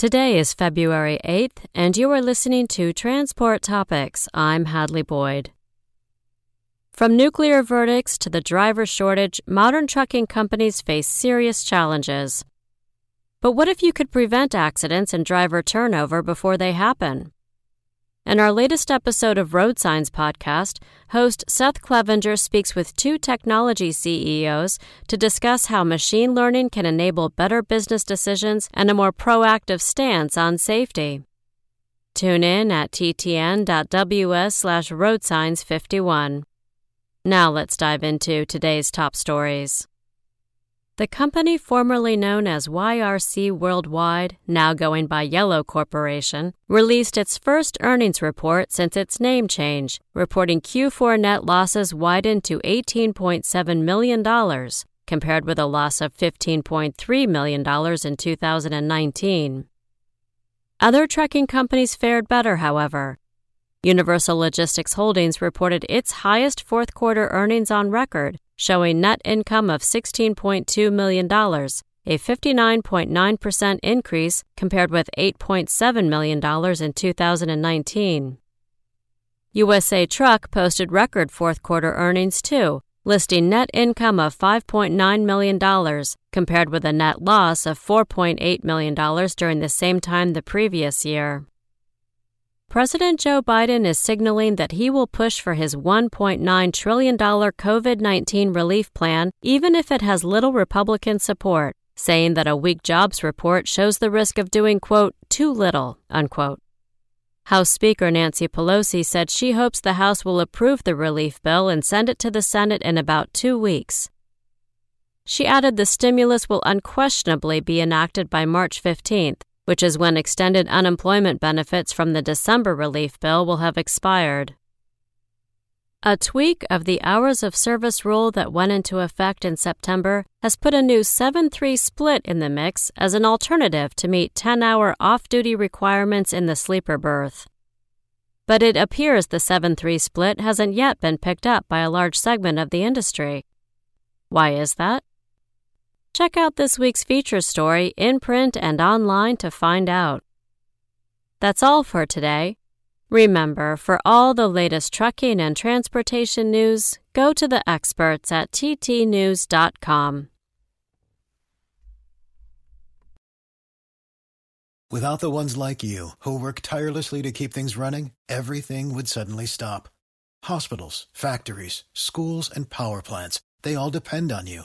Today is February 8th, and you are listening to Transport Topics. I'm Hadley Boyd. From nuclear verdicts to the driver shortage, modern trucking companies face serious challenges. But what if you could prevent accidents and driver turnover before they happen? In our latest episode of Road Signs podcast, host Seth Clevenger speaks with two technology CEOs to discuss how machine learning can enable better business decisions and a more proactive stance on safety. Tune in at ttn.ws slash roadsigns51. Now let's dive into today's top stories. The company formerly known as YRC Worldwide, now going by Yellow Corporation, released its first earnings report since its name change, reporting Q4 net losses widened to $18.7 million, compared with a loss of $15.3 million in 2019. Other trucking companies fared better, however. Universal Logistics Holdings reported its highest fourth quarter earnings on record showing net income of $16.2 million, a 59.9% increase compared with $8.7 million in 2019. USA Truck posted record fourth quarter earnings too, listing net income of $5.9 million compared with a net loss of $4.8 million during the same time the previous year. President Joe Biden is signaling that he will push for his $1.9 trillion COVID 19 relief plan, even if it has little Republican support, saying that a weak jobs report shows the risk of doing, quote, too little, unquote. House Speaker Nancy Pelosi said she hopes the House will approve the relief bill and send it to the Senate in about two weeks. She added the stimulus will unquestionably be enacted by March 15th which is when extended unemployment benefits from the December relief bill will have expired. A tweak of the hours of service rule that went into effect in September has put a new 7 3 split in the mix as an alternative to meet 10 hour off duty requirements in the sleeper berth. But it appears the 7 3 split hasn't yet been picked up by a large segment of the industry. Why is that? Check out this week's feature story in print and online to find out. That's all for today. Remember, for all the latest trucking and transportation news, go to the experts at ttnews.com. Without the ones like you, who work tirelessly to keep things running, everything would suddenly stop. Hospitals, factories, schools, and power plants, they all depend on you.